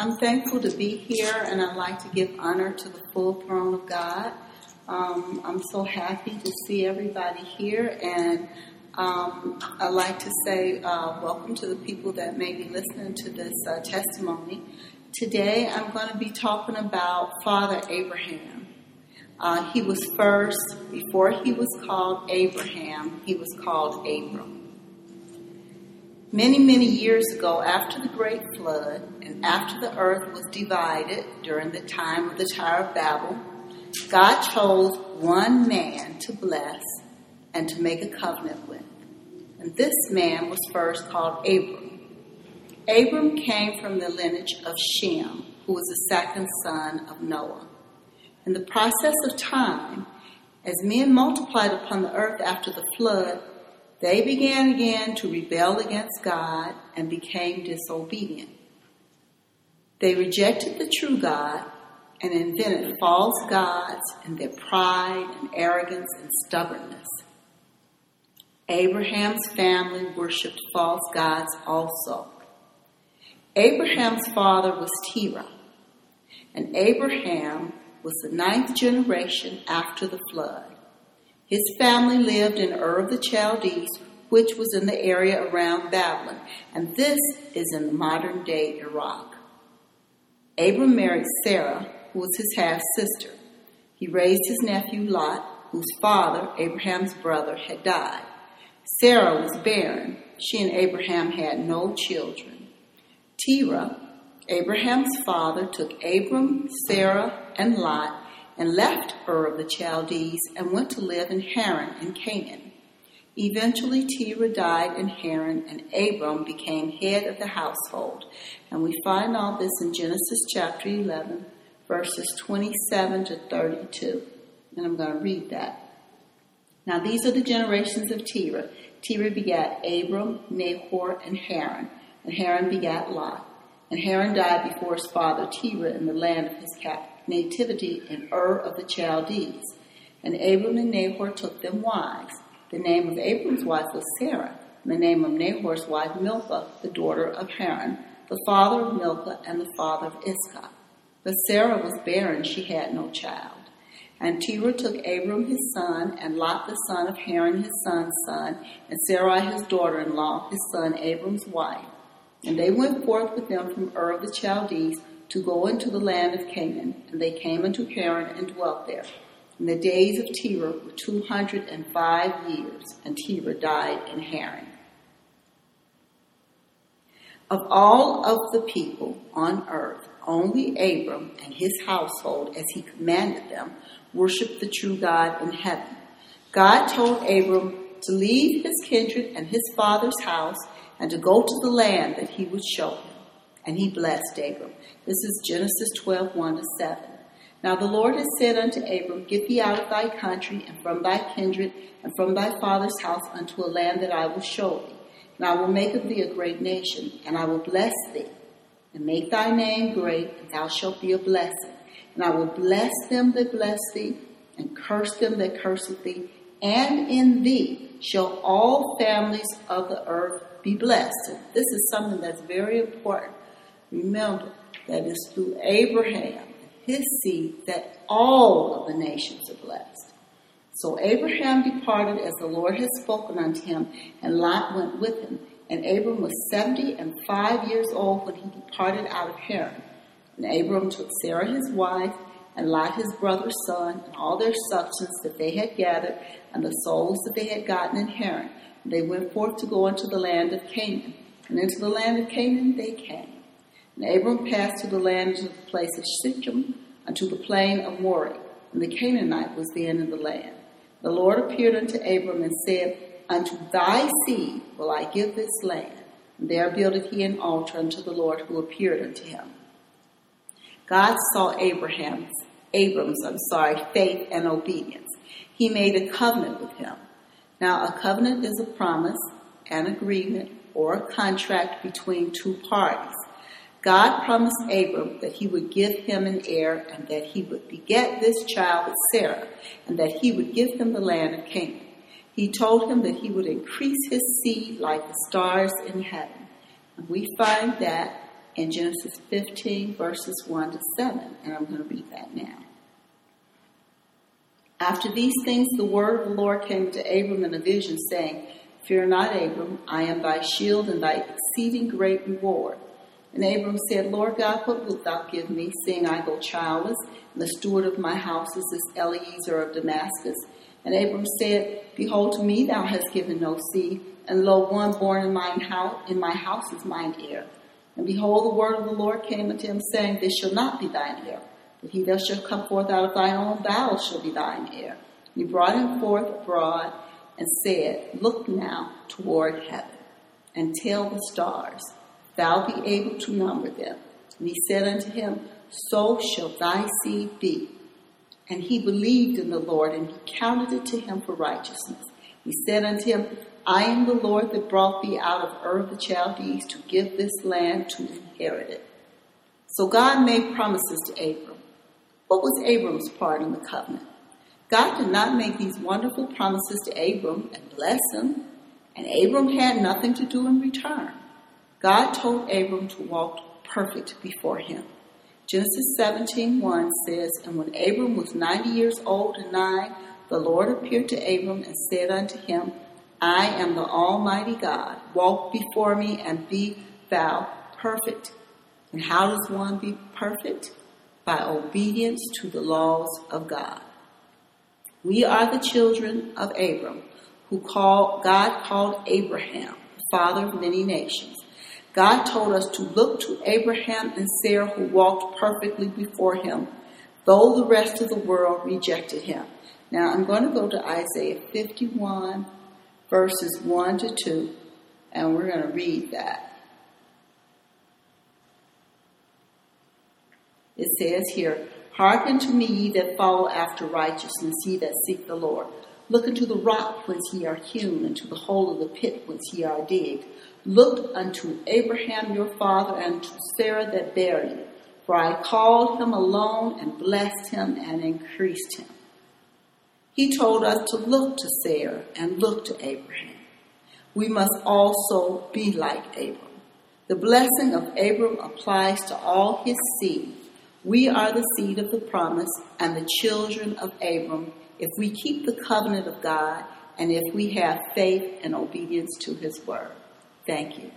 I'm thankful to be here, and I'd like to give honor to the full throne of God. Um, I'm so happy to see everybody here, and um, I'd like to say uh, welcome to the people that may be listening to this uh, testimony. Today, I'm going to be talking about Father Abraham. Uh, he was first, before he was called Abraham, he was called Abram. Many, many years ago, after the great flood, and after the earth was divided during the time of the Tower of Babel, God chose one man to bless and to make a covenant with. And this man was first called Abram. Abram came from the lineage of Shem, who was the second son of Noah. In the process of time, as men multiplied upon the earth after the flood, they began again to rebel against God and became disobedient. They rejected the true God and invented false gods in their pride and arrogance and stubbornness. Abraham's family worshiped false gods also. Abraham's father was Terah, and Abraham was the ninth generation after the flood. His family lived in Ur of the Chaldees, which was in the area around Babylon, and this is in modern day Iraq. Abram married Sarah, who was his half sister. He raised his nephew Lot, whose father, Abraham's brother, had died. Sarah was barren. She and Abraham had no children. Terah, Abraham's father, took Abram, Sarah, and Lot and left Ur of the Chaldees and went to live in Haran in Canaan. Eventually, Terah died in Haran, and Abram became head of the household. And we find all this in Genesis chapter 11, verses 27 to 32. And I'm going to read that. Now, these are the generations of Terah. Terah begat Abram, Nahor, and Haran. And Haran begat Lot. And Haran died before his father Terah in the land of his captivity nativity in Ur of the Chaldees. And Abram and Nahor took them wives. The name of Abram's wife was Sarah, and the name of Nahor's wife Milcah, the daughter of Haran, the father of Milcah and the father of Iscah. But Sarah was barren, she had no child. And Terah took Abram his son, and Lot the son of Haran his son's son, and Sarai his daughter in law, his son Abram's wife. And they went forth with them from Ur of the Chaldees to go into the land of Canaan, and they came into Haran and dwelt there. And the days of Terah were two hundred and five years, and Terah died in Haran. Of all of the people on earth, only Abram and his household, as he commanded them, worshiped the true God in heaven. God told Abram to leave his kindred and his father's house and to go to the land that he would show him. And he blessed Abram. This is Genesis 12, 1 to 7. Now the Lord has said unto Abram, Get thee out of thy country, and from thy kindred, and from thy father's house, unto a land that I will show thee. And I will make of thee a great nation, and I will bless thee, and make thy name great, and thou shalt be a blessing. And I will bless them that bless thee, and curse them that curseth thee, and in thee shall all families of the earth be blessed. This is something that's very important. Remember, that it's through Abraham, his seed, that all of the nations are blessed. So Abraham departed as the Lord had spoken unto him, and Lot went with him. And Abram was seventy and five years old when he departed out of Haran. And Abram took Sarah his wife, and Lot his brother's son, and all their substance that they had gathered, and the souls that they had gotten in Haran. And they went forth to go into the land of Canaan. And into the land of Canaan they came. And Abram passed to the land of the place of Shechem unto the plain of Moreh, and the Canaanite was then in the land. The Lord appeared unto Abram and said, Unto thy seed will I give this land. And there builded he an altar unto the Lord who appeared unto him. God saw Abraham's, Abram's, I'm sorry, faith and obedience. He made a covenant with him. Now, a covenant is a promise, an agreement, or a contract between two parties. God promised Abram that he would give him an heir and that he would beget this child with Sarah and that he would give him the land of Canaan. He told him that he would increase his seed like the stars in heaven. And we find that in Genesis 15, verses 1 to 7, and I'm going to read that now. After these things, the word of the Lord came to Abram in a vision, saying, Fear not, Abram, I am thy shield and thy exceeding great reward. And Abram said, Lord God, what wilt thou give me, seeing I go childless, and the steward of my house is this Eliezer of Damascus? And Abram said, Behold, to me thou hast given no seed, and lo, one born in mine house in my house is mine heir. And behold, the word of the Lord came unto him, saying, This shall not be thine heir but he that shall come forth out of thine own bowels shall be thine heir. He brought him forth abroad and said, Look now toward heaven and tell the stars, thou be able to number them. And he said unto him, So shall thy seed be. And he believed in the Lord, and he counted it to him for righteousness. He said unto him, I am the Lord that brought thee out of of the Chaldees to give this land to inherit it. So God made promises to Abram. What was Abram's part in the covenant? God did not make these wonderful promises to Abram and bless him, and Abram had nothing to do in return. God told Abram to walk perfect before him. Genesis 17:1 says, And when Abram was ninety years old and nine, the Lord appeared to Abram and said unto him, I am the Almighty God. Walk before me and be thou perfect. And how does one be perfect? by obedience to the laws of God. We are the children of Abram, who call, God called Abraham, father of many nations. God told us to look to Abraham and Sarah, who walked perfectly before him, though the rest of the world rejected him. Now I'm going to go to Isaiah 51, verses 1 to 2, and we're going to read that. It says here, Hearken to me, ye that follow after righteousness, ye that seek the Lord. Look unto the rock whence ye are hewn, and to the hole of the pit whence ye are digged. Look unto Abraham your father, and to Sarah that bare you. For I called him alone, and blessed him, and increased him. He told us to look to Sarah, and look to Abraham. We must also be like Abram. The blessing of Abram applies to all his seed we are the seed of the promise and the children of Abram if we keep the covenant of God and if we have faith and obedience to his word. Thank you.